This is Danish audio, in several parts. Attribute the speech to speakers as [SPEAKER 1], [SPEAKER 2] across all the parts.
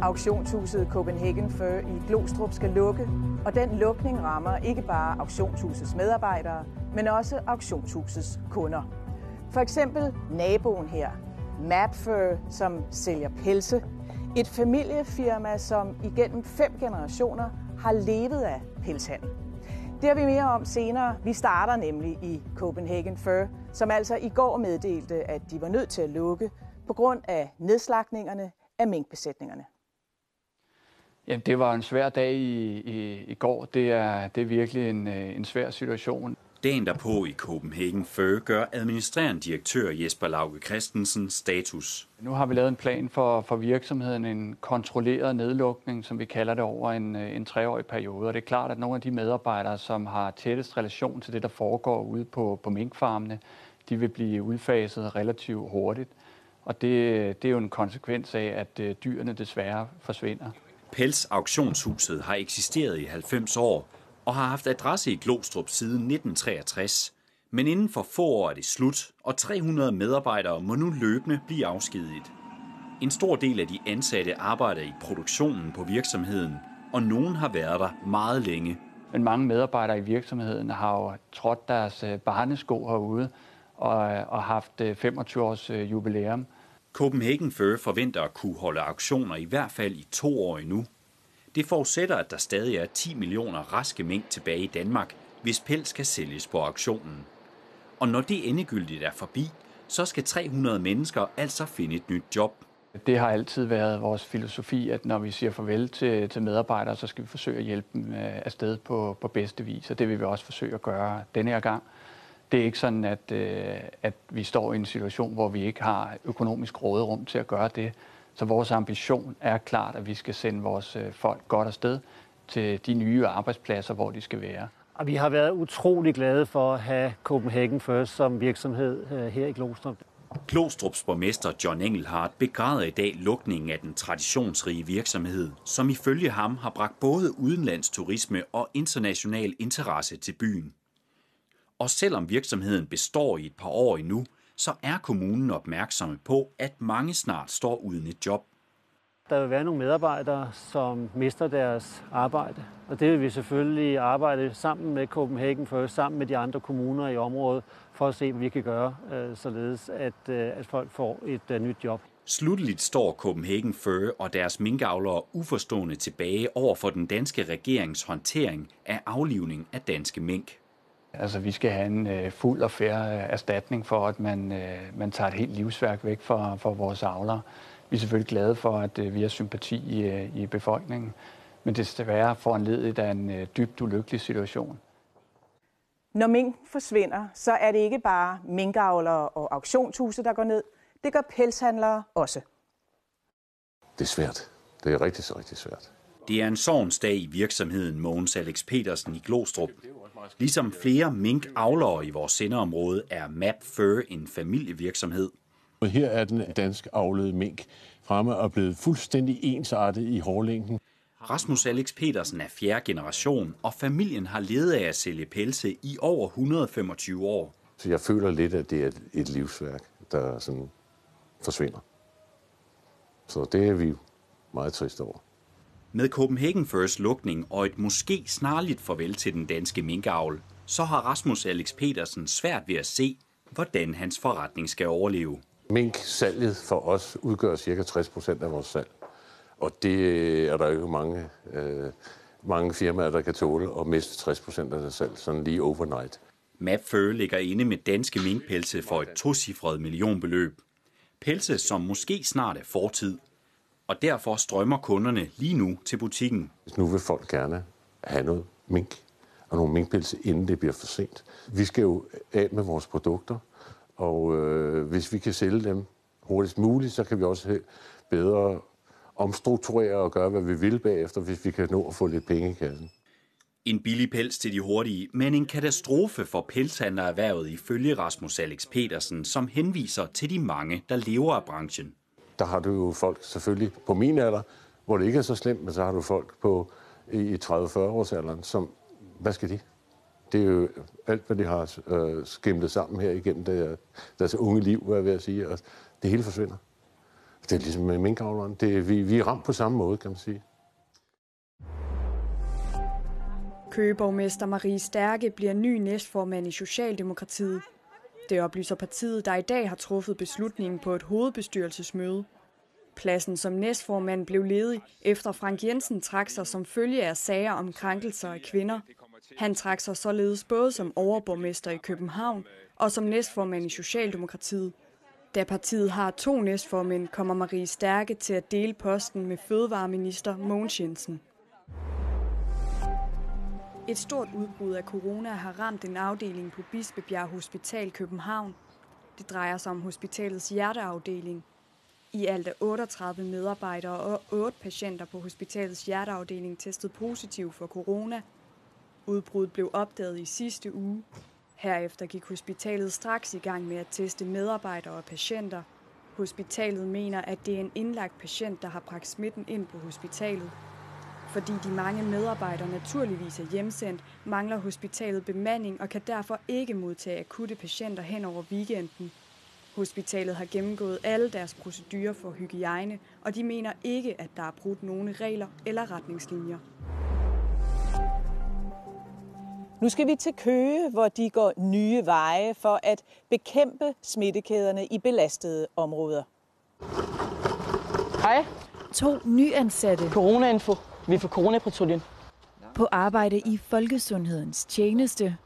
[SPEAKER 1] Auktionshuset Copenhagen Fur i Glostrup skal lukke, og den lukning rammer ikke bare auktionshusets medarbejdere, men også auktionshusets kunder. For eksempel naboen her, Mapfur, som sælger pelse. Et familiefirma, som igennem fem generationer har levet af pelshandel. Det har vi mere om senere. Vi starter nemlig i Copenhagen Fur, som altså i går meddelte, at de var nødt til at lukke på grund af nedslagningerne af minkbesætningerne.
[SPEAKER 2] Jamen, det var en svær dag i, i, i går. Det er, det er virkelig en, en svær situation.
[SPEAKER 3] Dagen derpå i Copenhagen Fur gør administrerende direktør Jesper Lauke Christensen status.
[SPEAKER 2] Nu har vi lavet en plan for, for virksomheden, en kontrolleret nedlukning, som vi kalder det over en, en treårig periode. Og det er klart, at nogle af de medarbejdere, som har tættest relation til det, der foregår ude på, på minkfarmene, de vil blive udfaset relativt hurtigt. Og det, det er jo en konsekvens af, at øh, dyrene desværre forsvinder.
[SPEAKER 3] Pels Auktionshuset har eksisteret i 90 år og har haft adresse i Glostrup siden 1963. Men inden for få år er det slut, og 300 medarbejdere må nu løbende blive afskediget. En stor del af de ansatte arbejder i produktionen på virksomheden, og nogen har været der meget længe.
[SPEAKER 2] Men mange medarbejdere i virksomheden har jo trådt deres øh, barnesko herude og, og haft 25 øh, års øh, jubilæum.
[SPEAKER 3] Copenhagen Fur forventer at kunne holde auktioner i hvert fald i to år endnu. Det forudsætter, at der stadig er 10 millioner raske mink tilbage i Danmark, hvis pels skal sælges på auktionen. Og når det endegyldigt er forbi, så skal 300 mennesker altså finde et nyt job.
[SPEAKER 2] Det har altid været vores filosofi, at når vi siger farvel til, til medarbejdere, så skal vi forsøge at hjælpe dem øh, afsted på, på bedste vis, og det vil vi også forsøge at gøre denne her gang. Det er ikke sådan, at, øh, at vi står i en situation, hvor vi ikke har økonomisk råderum til at gøre det. Så vores ambition er klart, at vi skal sende vores øh, folk godt afsted til de nye arbejdspladser, hvor de skal være.
[SPEAKER 4] Og vi har været utrolig glade for at have Copenhagen First som virksomhed øh, her i Glostrup.
[SPEAKER 3] Glostrups borgmester John Engelhardt begræder i dag lukningen af den traditionsrige virksomhed, som ifølge ham har bragt både udenlands turisme og international interesse til byen. Og selvom virksomheden består i et par år endnu, så er kommunen opmærksomme på, at mange snart står uden et job.
[SPEAKER 4] Der vil være nogle medarbejdere, som mister deres arbejde. Og det vil vi selvfølgelig arbejde sammen med Copenhagen First, sammen med de andre kommuner i området, for at se, hvad vi kan gøre, øh, således at, øh, at folk får et øh, nyt job.
[SPEAKER 3] Slutteligt står Copenhagen Fur og deres minkavlere uforstående tilbage over for den danske regerings håndtering af aflivning af danske mink.
[SPEAKER 2] Altså, vi skal have en øh, fuld og fair øh, erstatning for, at man, øh, man tager et helt livsværk væk fra, fra vores avlere. Vi er selvfølgelig glade for, at øh, vi har sympati i, øh, i befolkningen, men det skal være foranledet af en øh, dybt ulykkelig situation.
[SPEAKER 1] Når mink forsvinder, så er det ikke bare minkavlere og auktionshuse, der går ned. Det gør pelshandlere også.
[SPEAKER 5] Det er svært. Det er rigtig, rigtig svært.
[SPEAKER 3] Det er en sovnsdag i virksomheden Mogens Alex Petersen i Glostrup. Ligesom flere minkavlere i vores sendeområde er Map Fur en familievirksomhed.
[SPEAKER 5] Og her er den dansk avlede mink fremme og blevet fuldstændig ensartet i hårlængden.
[SPEAKER 3] Rasmus Alex Petersen er fjerde generation, og familien har levet af at sælge pelse i over 125 år.
[SPEAKER 5] Så jeg føler lidt, at det er et livsværk, der sådan forsvinder. Så det er vi meget trist over.
[SPEAKER 3] Med Copenhagen First lukning og et måske snarligt farvel til den danske minkavl, så har Rasmus Alex Petersen svært ved at se, hvordan hans forretning skal overleve.
[SPEAKER 5] Mink-salget for os udgør ca. 60 procent af vores salg. Og det er der ikke mange, øh, mange firmaer, der kan tåle at miste 60 procent af deres salg, sådan lige overnight.
[SPEAKER 3] Mapfur ligger inde med danske minkpelse for et tocifret millionbeløb. Pelse, som måske snart er fortid, og derfor strømmer kunderne lige nu til butikken.
[SPEAKER 5] Nu vil folk gerne have noget mink og nogle minkpelse, inden det bliver for sent. Vi skal jo af med vores produkter, og øh, hvis vi kan sælge dem hurtigst muligt, så kan vi også bedre omstrukturere og gøre, hvad vi vil bagefter, hvis vi kan nå at få lidt penge i kassen.
[SPEAKER 3] En billig pels til de hurtige, men en katastrofe for pelshandlererhvervet ifølge Rasmus Alex Petersen, som henviser til de mange, der lever af branchen
[SPEAKER 5] der har du jo folk selvfølgelig på min alder, hvor det ikke er så slemt, men så har du folk på i 30-40 års alderen, som, hvad skal de? Det er jo alt, hvad de har øh, skimlet sammen her igennem der, deres unge liv, hvad jeg vil sige. Og det hele forsvinder. Det er ligesom med minkavleren. Det vi, vi er ramt på samme måde, kan man sige.
[SPEAKER 6] Køgeborgmester Marie Stærke bliver ny næstformand i Socialdemokratiet. Det oplyser partiet, der i dag har truffet beslutningen på et hovedbestyrelsesmøde. Pladsen som næstformand blev ledig, efter Frank Jensen trak sig som følge af sager om krænkelser af kvinder. Han trak sig således både som overborgmester i København og som næstformand i Socialdemokratiet. Da partiet har to næstformænd, kommer Marie Stærke til at dele posten med fødevareminister Mogens Jensen. Et stort udbrud af corona har ramt en afdeling på Bispebjerg Hospital København. Det drejer sig om hospitalets hjerteafdeling. I alt er 38 medarbejdere og 8 patienter på hospitalets hjerteafdeling testet positiv for corona. Udbruddet blev opdaget i sidste uge. Herefter gik hospitalet straks i gang med at teste medarbejdere og patienter. Hospitalet mener, at det er en indlagt patient, der har bragt smitten ind på hospitalet. Fordi de mange medarbejdere naturligvis er hjemsendt, mangler hospitalet bemanding og kan derfor ikke modtage akutte patienter hen over weekenden. Hospitalet har gennemgået alle deres procedurer for hygiejne, og de mener ikke, at der er brudt nogle regler eller retningslinjer.
[SPEAKER 1] Nu skal vi til Køge, hvor de går nye veje for at bekæmpe smittekæderne i belastede områder.
[SPEAKER 7] Hej.
[SPEAKER 6] To nyansatte.
[SPEAKER 7] Corona-info. Vi er for coronapatruljen.
[SPEAKER 6] På arbejde i Folkesundhedens tjeneste.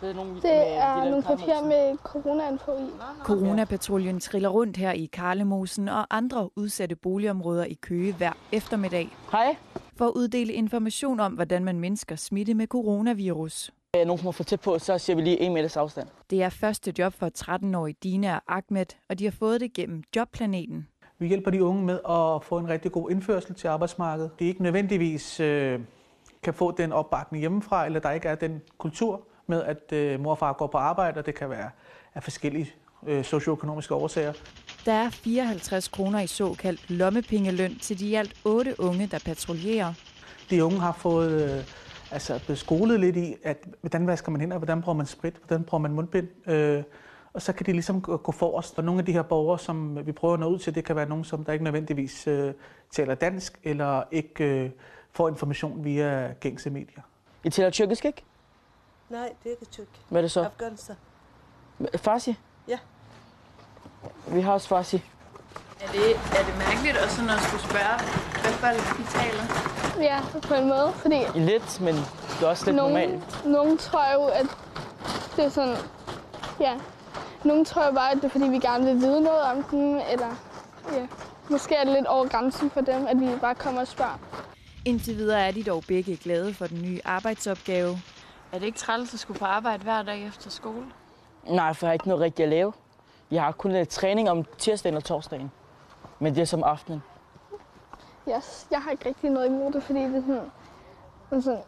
[SPEAKER 7] Det er nogle,
[SPEAKER 8] Det er nogle papirer med corona-info i.
[SPEAKER 6] Coronapatruljen triller rundt her i Karlemosen og andre udsatte boligområder i Køge hver eftermiddag.
[SPEAKER 7] Hej.
[SPEAKER 6] For at uddele information om, hvordan man mindsker smitte med coronavirus.
[SPEAKER 7] Øh, nogen kommer for tæt på, så siger vi lige en meters afstand.
[SPEAKER 6] Det er første job for 13-årige Dina og Ahmed, og de har fået det gennem Jobplaneten.
[SPEAKER 9] Vi hjælper de unge med at få en rigtig god indførsel til arbejdsmarkedet. De ikke nødvendigvis øh, kan få den opbakning hjemmefra, eller der ikke er den kultur med, at øh, mor og far går på arbejde, og det kan være af forskellige øh, socioøkonomiske årsager.
[SPEAKER 6] Der er 54 kroner i såkaldt lommepengeløn til de i alt 8 unge, der patruljerer.
[SPEAKER 9] De unge har fået øh, altså blevet skolet lidt i, at hvordan vasker man hænder, hvordan bruger man sprit, hvordan bruger man mundbind. Øh, og så kan de ligesom gå gå forrest. Og nogle af de her borgere, som vi prøver at nå ud til, det kan være nogen, som der ikke nødvendigvis øh, taler dansk, eller ikke øh, får information via gængse medier.
[SPEAKER 7] I taler tyrkisk, ikke?
[SPEAKER 10] Nej, det er ikke tyk.
[SPEAKER 7] Hvad er det så?
[SPEAKER 10] Afghanistan.
[SPEAKER 7] Farsi?
[SPEAKER 10] Ja.
[SPEAKER 7] Vi har også farsi.
[SPEAKER 11] Er det, er det mærkeligt også sådan at skulle spørge, hvad folk de taler?
[SPEAKER 8] Ja, på en måde, fordi
[SPEAKER 7] Lidt, men det er også lidt
[SPEAKER 8] nogen,
[SPEAKER 7] normalt.
[SPEAKER 8] nogen tror jo, at det er sådan, ja, nogen tror jo bare, at det er fordi, vi gerne vil vide noget om dem, eller ja, måske er det lidt over grænsen for dem, at vi bare kommer og spørger.
[SPEAKER 6] Indtil videre er de dog begge glade for den nye arbejdsopgave.
[SPEAKER 11] Er det ikke træls at skulle på arbejde hver dag efter skole?
[SPEAKER 7] Nej, for jeg har ikke noget rigtigt at lave. Jeg har kun lidt træning om tirsdagen og torsdagen. Men det er som aftenen.
[SPEAKER 8] Yes, jeg har ikke rigtig noget imod det, fordi det er sådan, sådan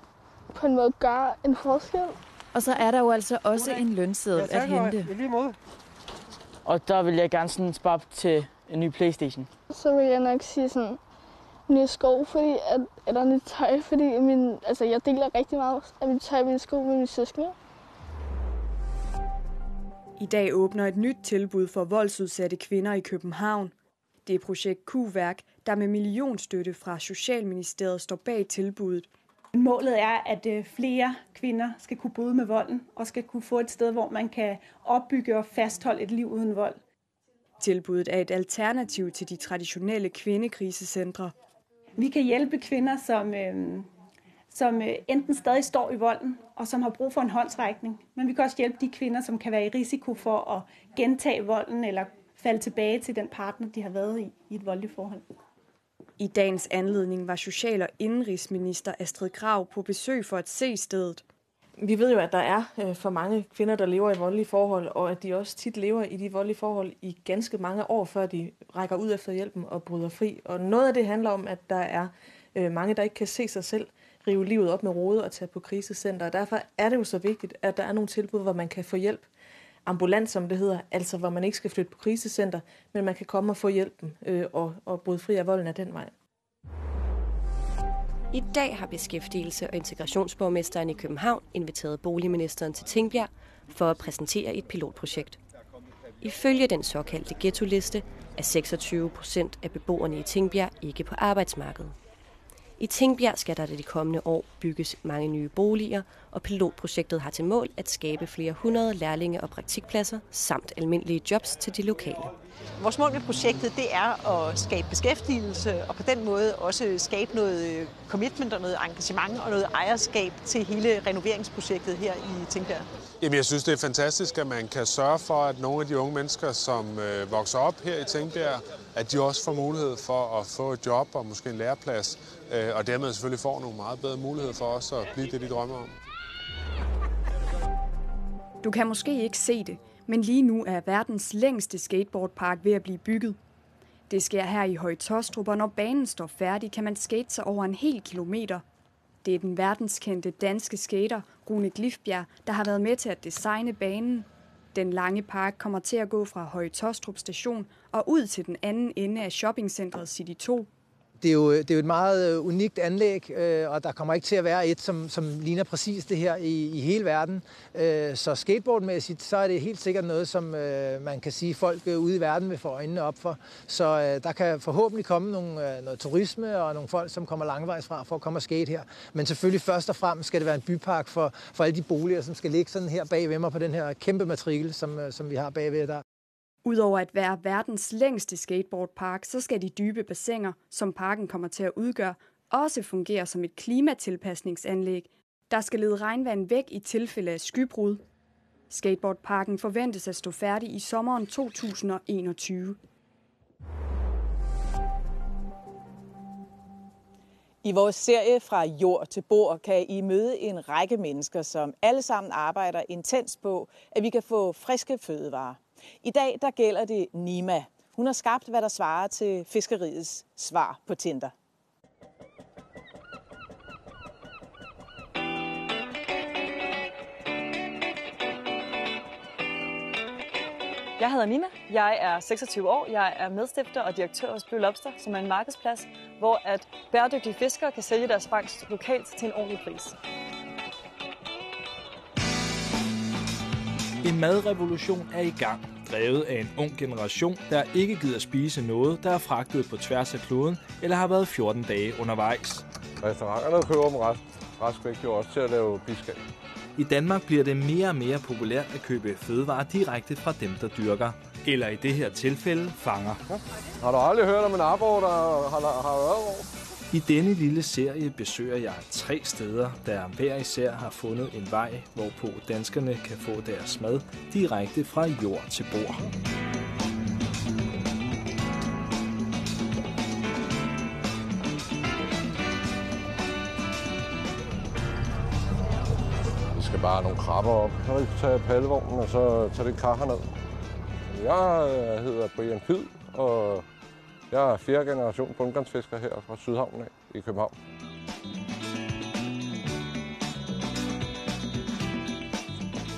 [SPEAKER 8] på en måde gør en forskel.
[SPEAKER 6] Og så er der jo altså også en lønseddel at hente.
[SPEAKER 7] Og der vil jeg gerne sådan spare op til en ny Playstation.
[SPEAKER 8] Så vil jeg nok sige sådan, nye sko, fordi at, eller nyt tøj, fordi min, altså, jeg deler rigtig meget af mit tøj og mine sko med mine søskende.
[SPEAKER 6] I dag åbner et nyt tilbud for voldsudsatte kvinder i København. Det er projekt Q-værk, der med millionstøtte fra Socialministeriet står bag tilbuddet.
[SPEAKER 12] Målet er, at øh, flere kvinder skal kunne bryde med volden og skal kunne få et sted, hvor man kan opbygge og fastholde et liv uden vold.
[SPEAKER 6] Tilbuddet er et alternativ til de traditionelle kvindekrisecentre.
[SPEAKER 12] Vi kan hjælpe kvinder, som, øh, som øh, enten stadig står i volden og som har brug for en håndsrækning. Men vi kan også hjælpe de kvinder, som kan være i risiko for at gentage volden eller falde tilbage til den partner, de har været i i et voldeligt forhold.
[SPEAKER 6] I dagens anledning var Social- og Indenrigsminister Astrid Krav på besøg for at se stedet.
[SPEAKER 13] Vi ved jo, at der er øh, for mange kvinder, der lever i voldelige forhold, og at de også tit lever i de voldelige forhold i ganske mange år, før de rækker ud efter hjælpen og bryder fri. Og noget af det handler om, at der er øh, mange, der ikke kan se sig selv rive livet op med rode og tage på krisecenter. Og derfor er det jo så vigtigt, at der er nogle tilbud, hvor man kan få hjælp ambulant, som det hedder, altså hvor man ikke skal flytte på krisecenter, men man kan komme og få hjælpen øh, og, og bryde fri af volden af den vej.
[SPEAKER 14] I dag har beskæftigelse- og integrationsborgmesteren i København inviteret boligministeren til Tingbjerg for at præsentere et pilotprojekt. Ifølge den såkaldte ghetto-liste er 26 procent af beboerne i Tingbjerg ikke på arbejdsmarkedet. I Tingbjerg skal der de kommende år bygges mange nye boliger, og pilotprojektet har til mål at skabe flere hundrede lærlinge og praktikpladser samt almindelige jobs til de lokale.
[SPEAKER 15] Vores mål med projektet det er at skabe beskæftigelse og på den måde også skabe noget øh, commitment og noget engagement og noget ejerskab til hele renoveringsprojektet her i Tingbjerg.
[SPEAKER 16] Jamen, jeg synes, det er fantastisk, at man kan sørge for, at nogle af de unge mennesker, som øh, vokser op her i Tingbjerg, at de også får mulighed for at få et job og måske en læreplads, øh, og dermed selvfølgelig får nogle meget bedre muligheder for os at blive det, de drømmer om.
[SPEAKER 6] Du kan måske ikke se det, men lige nu er verdens længste skateboardpark ved at blive bygget. Det sker her i Høje-Tostrup, og når banen står færdig, kan man skate sig over en hel kilometer. Det er den verdenskendte danske skater, Rune Glifbjerg, der har været med til at designe banen. Den lange park kommer til at gå fra Høje-Tostrup station og ud til den anden ende af shoppingcentret City 2.
[SPEAKER 17] Det er, jo, det er jo et meget øh, unikt anlæg, øh, og der kommer ikke til at være et, som, som ligner præcis det her i, i hele verden. Øh, så skateboardmæssigt, så er det helt sikkert noget, som øh, man kan sige, folk øh, ude i verden vil få øjnene op for. Så der kan forhåbentlig komme nogle, noget turisme og nogle folk, som kommer langvejs fra for at komme og skate her. Men selvfølgelig først og fremmest skal det være en bypark for, for alle de boliger, som skal ligge sådan her bagved mig på den her kæmpe matrikel, som, som vi har bagved der.
[SPEAKER 6] Udover at være verdens længste skateboardpark, så skal de dybe bassiner, som parken kommer til at udgøre, også fungere som et klimatilpasningsanlæg, der skal lede regnvand væk i tilfælde af skybrud. Skateboardparken forventes at stå færdig i sommeren 2021.
[SPEAKER 1] I vores serie Fra jord til bord kan I møde en række mennesker, som alle sammen arbejder intens på, at vi kan få friske fødevarer. I dag der gælder det Nima. Hun har skabt, hvad der svarer til fiskeriets svar på Tinder.
[SPEAKER 18] Jeg hedder Nina. Jeg er 26 år. Jeg er medstifter og direktør hos Blue Lobster, som er en markedsplads, hvor at bæredygtige fiskere kan sælge deres fangst lokalt til en ordentlig pris.
[SPEAKER 19] En madrevolution er i gang, drevet af en ung generation, der ikke gider spise noget, der er fragtet på tværs af kloden eller har været 14 dage undervejs.
[SPEAKER 20] Restauranterne køber dem ret, rask væk jo også til at lave biskab.
[SPEAKER 19] I Danmark bliver det mere og mere populært at købe fødevarer direkte fra dem, der dyrker. Eller i det her tilfælde fanger.
[SPEAKER 20] Ja. Har du aldrig hørt om en abo, der har, har været
[SPEAKER 19] i denne lille serie besøger jeg tre steder, der hver især har fundet en vej, hvorpå danskerne kan få deres mad direkte fra jord til bord.
[SPEAKER 20] Vi skal bare have nogle krabber op. Så vi tage pallevognen, og så tage det kar herned. Jeg hedder Brian Pyd, og jeg er fjerde generation bundgangsfisker her fra Sydhavnen af i København.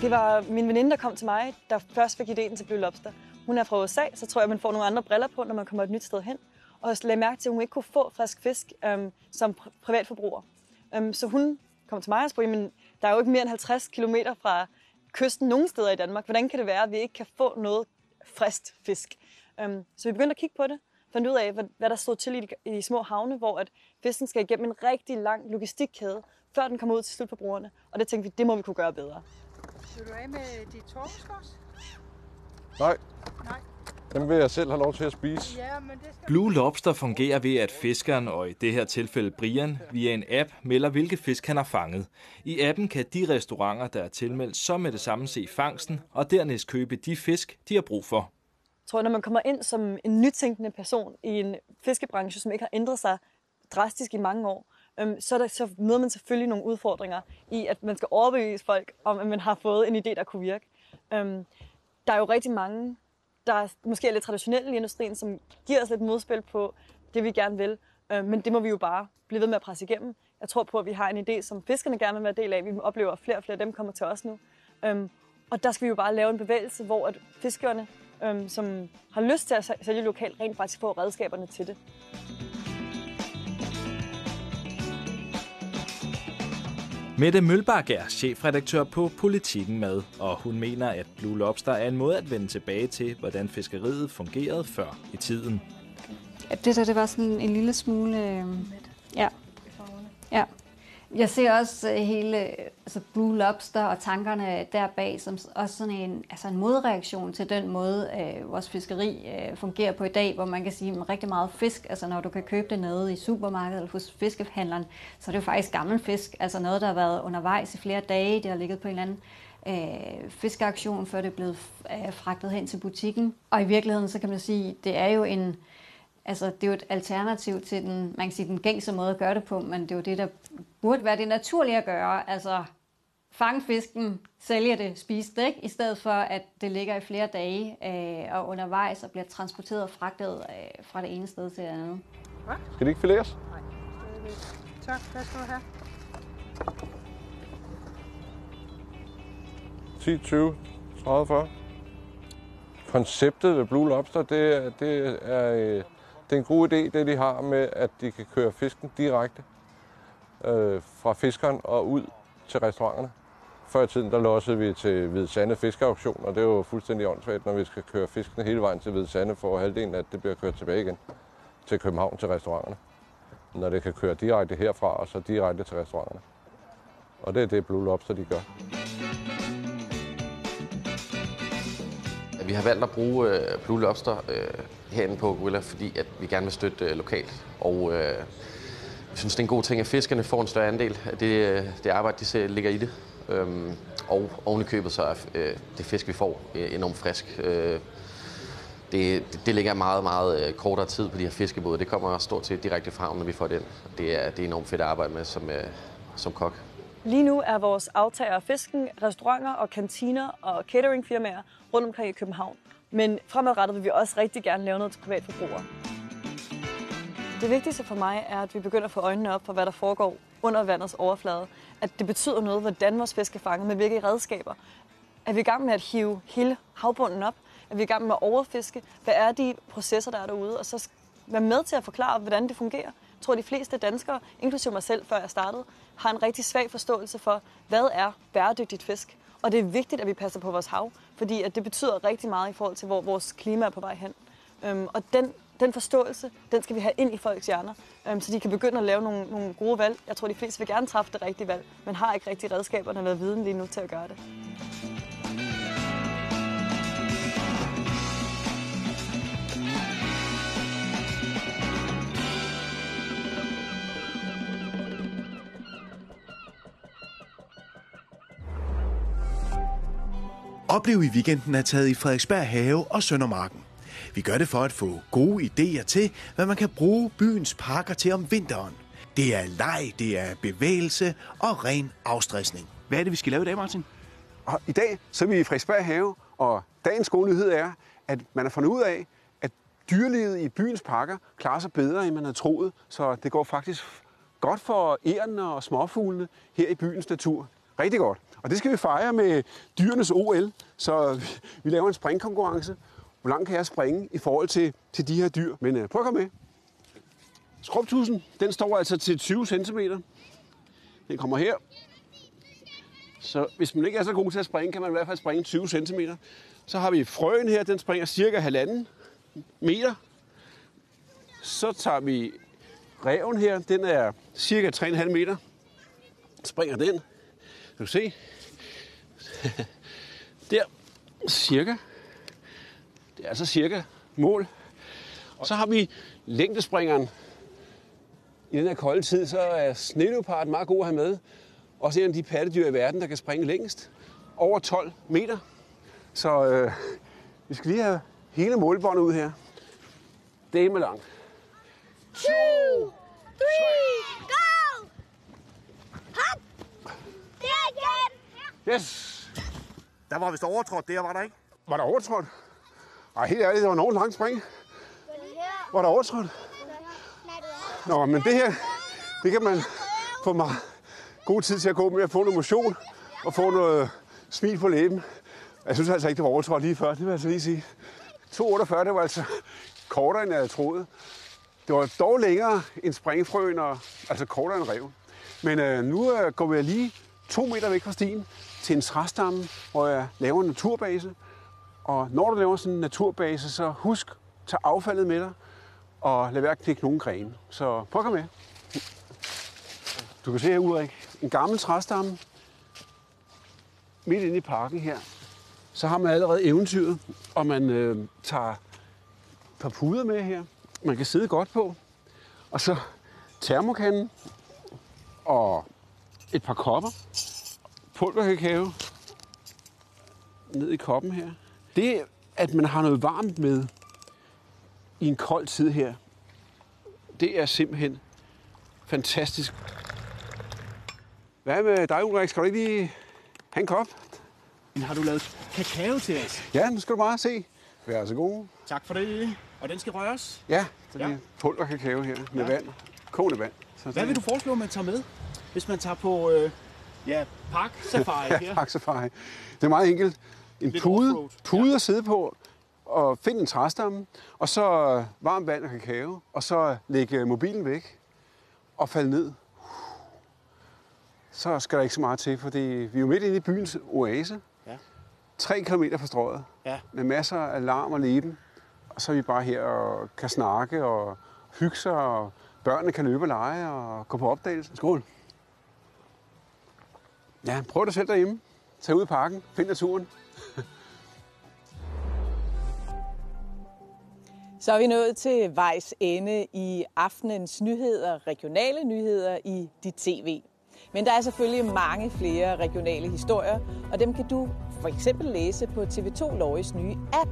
[SPEAKER 18] Det var min veninde, der kom til mig, der først fik ideen til Blue Lobster. Hun er fra USA, så tror jeg, man får nogle andre briller på, når man kommer et nyt sted hen. Og så lagde mærke til, at hun ikke kunne få frisk fisk øhm, som pr- privatforbruger. Øhm, så hun kom til mig og spurgte, men der er jo ikke mere end 50 km fra kysten nogen steder i Danmark. Hvordan kan det være, at vi ikke kan få noget frisk fisk? Øhm, så vi begyndte at kigge på det, fandt ud af, hvad, hvad der stod til i de, i de små havne, hvor at fisken skal igennem en rigtig lang logistikkæde, før den kommer ud til slutforbrugerne. Og det tænkte vi, det må vi kunne gøre bedre.
[SPEAKER 21] Vil du af med dit torskos?
[SPEAKER 20] Nej.
[SPEAKER 21] Nej.
[SPEAKER 20] Dem vil jeg selv have lov til at spise.
[SPEAKER 21] Ja, men det skal...
[SPEAKER 19] Blue Lobster fungerer ved, at fiskeren, og i det her tilfælde Brian, via en app melder, hvilke fisk han har fanget. I appen kan de restauranter, der er tilmeldt, så med det samme se fangsten, og dernæst købe de fisk, de har brug for
[SPEAKER 18] tror når man kommer ind som en nytænkende person i en fiskebranche, som ikke har ændret sig drastisk i mange år, øhm, så, der, så møder man selvfølgelig nogle udfordringer i, at man skal overbevise folk om, at man har fået en idé, der kunne virke. Øhm, der er jo rigtig mange, der måske er lidt traditionelle i industrien, som giver os lidt modspil på det, vi gerne vil. Øhm, men det må vi jo bare blive ved med at presse igennem. Jeg tror på, at vi har en idé, som fiskerne gerne vil være del af. Vi oplever, at flere og flere af dem kommer til os nu. Øhm, og der skal vi jo bare lave en bevægelse, hvor at fiskerne øhm, som har lyst til at sælge lokalt, rent faktisk får redskaberne til det.
[SPEAKER 19] Mette Mølbak er chefredaktør på Politiken med, og hun mener, at Blue Lobster er en måde at vende tilbage til, hvordan fiskeriet fungerede før i tiden.
[SPEAKER 22] Ja, det der, det var sådan en lille smule... Øh, ja. ja. Jeg ser også øh, hele øh, altså Blue Lobster og tankerne der bag som også sådan en, altså en modreaktion til den måde, øh, vores fiskeri øh, fungerer på i dag, hvor man kan sige, at rigtig meget fisk, altså når du kan købe det nede i supermarkedet eller hos fiskehandleren, så er det jo faktisk gammel fisk, altså noget, der har været undervejs i flere dage, det har ligget på en eller anden øh, fiskeaktion, før det er blevet øh, fragtet hen til butikken. Og i virkeligheden, så kan man sige, det er jo en, Altså, det er jo et alternativ til den, man kan sige, den gængse måde at gøre det på, men det er jo det, der burde være det naturlige at gøre. Altså, fange fisken, sælge det, spise det, ikke? i stedet for, at det ligger i flere dage øh, og undervejs og bliver transporteret og fragtet øh, fra det ene sted til det andet.
[SPEAKER 20] Hvad? Skal det ikke fileres?
[SPEAKER 21] Nej. Tak, hvad skal du have?
[SPEAKER 20] 10, 20, 30, 40. Konceptet ved Blue Lobster, det, det er øh, det er en god idé, det de har med, at de kan køre fisken direkte øh, fra fiskeren og ud til restauranterne. Før i tiden, der lossede vi til Hvide Sande Fiskeauktion, og det er jo fuldstændig åndssvagt, når vi skal køre fiskene hele vejen til Hvide Sande, for halvdelen af det bliver kørt tilbage igen til København til restauranterne. Når det kan køre direkte herfra, og så direkte til restauranterne. Og det er det Blue Lobster, de gør.
[SPEAKER 23] Vi har valgt at bruge øh, Blue Lobster øh, herinde på Gorilla, fordi at vi gerne vil støtte øh, lokalt. Og øh, vi synes, det er en god ting, at fiskerne får en større andel af det, øh, det arbejde, de ser, ligger i det. Øhm, og oven i købet så er øh, det fisk, vi får, øh, enormt frisk. Øh, det, det ligger meget, meget øh, kortere tid på de her fiskebåde. Det kommer stort set direkte fra når vi får den. Det er, det er enormt fedt at arbejde med som, øh, som kok.
[SPEAKER 18] Lige nu er vores aftager af fisken restauranter og kantiner og cateringfirmaer rundt omkring i København. Men fremadrettet vil vi også rigtig gerne lave noget til privatforbrugere. Det vigtigste for mig er, at vi begynder at få øjnene op for, hvad der foregår under vandets overflade. At det betyder noget, hvordan vores fisk er fanget, med hvilke redskaber. Er vi i gang med at hive hele havbunden op? Er vi i gang med at overfiske? Hvad er de processer, der er derude? Og så være med til at forklare, hvordan det fungerer. Jeg tror, at de fleste danskere, inklusive mig selv, før jeg startede, har en rigtig svag forståelse for, hvad er bæredygtigt fisk. Og det er vigtigt, at vi passer på vores hav, fordi at det betyder rigtig meget i forhold til, hvor vores klima er på vej hen. Øhm, og den, den forståelse, den skal vi have ind i folks hjerner, øhm, så de kan begynde at lave nogle, nogle gode valg. Jeg tror, de fleste vil gerne træffe det rigtige valg, men har ikke rigtig redskaberne eller viden lige nu til at gøre det.
[SPEAKER 24] Oplev i weekenden er taget i Frederiksberg Have og Søndermarken. Vi gør det for at få gode idéer til, hvad man kan bruge byens parker til om vinteren. Det er leg, det er bevægelse og ren afstressning.
[SPEAKER 25] Hvad er det, vi skal lave i dag, Martin?
[SPEAKER 26] Og I dag så er vi i Frederiksberg Have, og dagens gode nyhed er, at man har fundet ud af, at dyrelivet i byens parker klarer sig bedre, end man havde troet. Så det går faktisk godt for ærerne og småfuglene her i byens natur. Rigtig godt. Og det skal vi fejre med dyrenes OL. Så vi laver en springkonkurrence. Hvor langt kan jeg springe i forhold til, til de her dyr? Men uh, prøv at komme med. Skrubtusen, den står altså til 20 cm. Den kommer her. Så hvis man ikke er så god til at springe, kan man i hvert fald springe 20 cm. Så har vi frøen her, den springer cirka halvanden meter. Så tager vi reven her, den er cirka 3,5 meter. Springer den. Kan du se? Der, cirka. Det er altså cirka mål. Og så har vi længdespringeren. I den her kolde tid, så er snedoparden meget god at have med. Også en af de pattedyr i verden, der kan springe længst. Over 12 meter. Så øh, vi skal lige have hele målbåndet ud her. Det er med langt.
[SPEAKER 27] 2, 3,
[SPEAKER 26] Yes!
[SPEAKER 25] Der var vist overtrådt der, var der ikke?
[SPEAKER 26] Var der overtrådt? Ej, helt ærligt, det var nogen lang spring. Var der overtrådt? Nå, men det her, det kan man få meget god tid til at gå med at få noget motion og få noget smil på læben. Jeg synes altså ikke, det var overtrådt lige før, det vil jeg altså lige sige. 2,48, det var altså kortere, end jeg havde troet. Det var dog længere end springfrøen, og, altså kortere end rev. Men øh, nu øh, går vi lige to meter væk fra stien til en træstamme, hvor jeg laver en naturbase. Og når du laver sådan en naturbase, så husk, tag affaldet med dig, og lad være at knække nogen grene. Så prøv at komme med. Du kan se her, Ulrik, en gammel træstamme midt inde i parken her. Så har man allerede eventyret, og man øh, tager et par puder med her. Man kan sidde godt på. Og så termokanden og et par kopper. Pulverkakao ned i koppen her. Det, at man har noget varmt med i en kold tid her, det er simpelthen fantastisk. Hvad med dig, Ulrik? Skal du ikke lige have en kop?
[SPEAKER 25] Men har du lavet kakao til os?
[SPEAKER 26] Ja, nu skal du bare se. Vær så god.
[SPEAKER 25] Tak for det. Og den skal røres?
[SPEAKER 26] Ja, så det
[SPEAKER 25] Ja.
[SPEAKER 26] er pulverkakao her med
[SPEAKER 25] Ja.
[SPEAKER 26] vand. Kogende vand. Så
[SPEAKER 25] Hvad vil du foreslå, man tager med, hvis man tager på øh, ja, park safari her?
[SPEAKER 26] Ja, tak, safari. Det er meget enkelt. En
[SPEAKER 25] Lidt
[SPEAKER 26] pude,
[SPEAKER 25] offroad.
[SPEAKER 26] pude at sidde på, og find en træstamme, og så varmt vand og kakao, og så lægge mobilen væk og falde ned. Så skal der ikke så meget til, fordi vi er jo midt inde i byens oase.
[SPEAKER 25] Ja.
[SPEAKER 26] Tre kilometer fra strøget,
[SPEAKER 25] Ja.
[SPEAKER 26] med masser af larm og leben. Og så er vi bare her og kan snakke og hygge sig, og børnene kan løbe og lege og gå på opdagelse. Skål. Ja, prøv det selv derhjemme. Tag ud i parken, find naturen.
[SPEAKER 1] Så er vi nået til vejs ende i aftenens nyheder, regionale nyheder i dit tv. Men der er selvfølgelig mange flere regionale historier, og dem kan du for eksempel læse på TV2 Lorges nye app.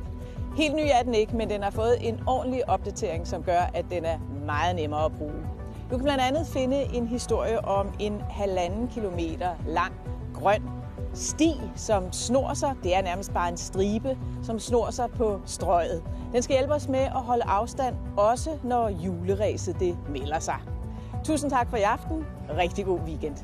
[SPEAKER 1] Helt ny er den ikke, men den har fået en ordentlig opdatering, som gør, at den er meget nemmere at bruge. Du kan blandt andet finde en historie om en halvanden kilometer lang grøn sti, som snor sig. Det er nærmest bare en stribe, som snor sig på strøget. Den skal hjælpe os med at holde afstand, også når juleræset det melder sig. Tusind tak for i aften. Rigtig god weekend.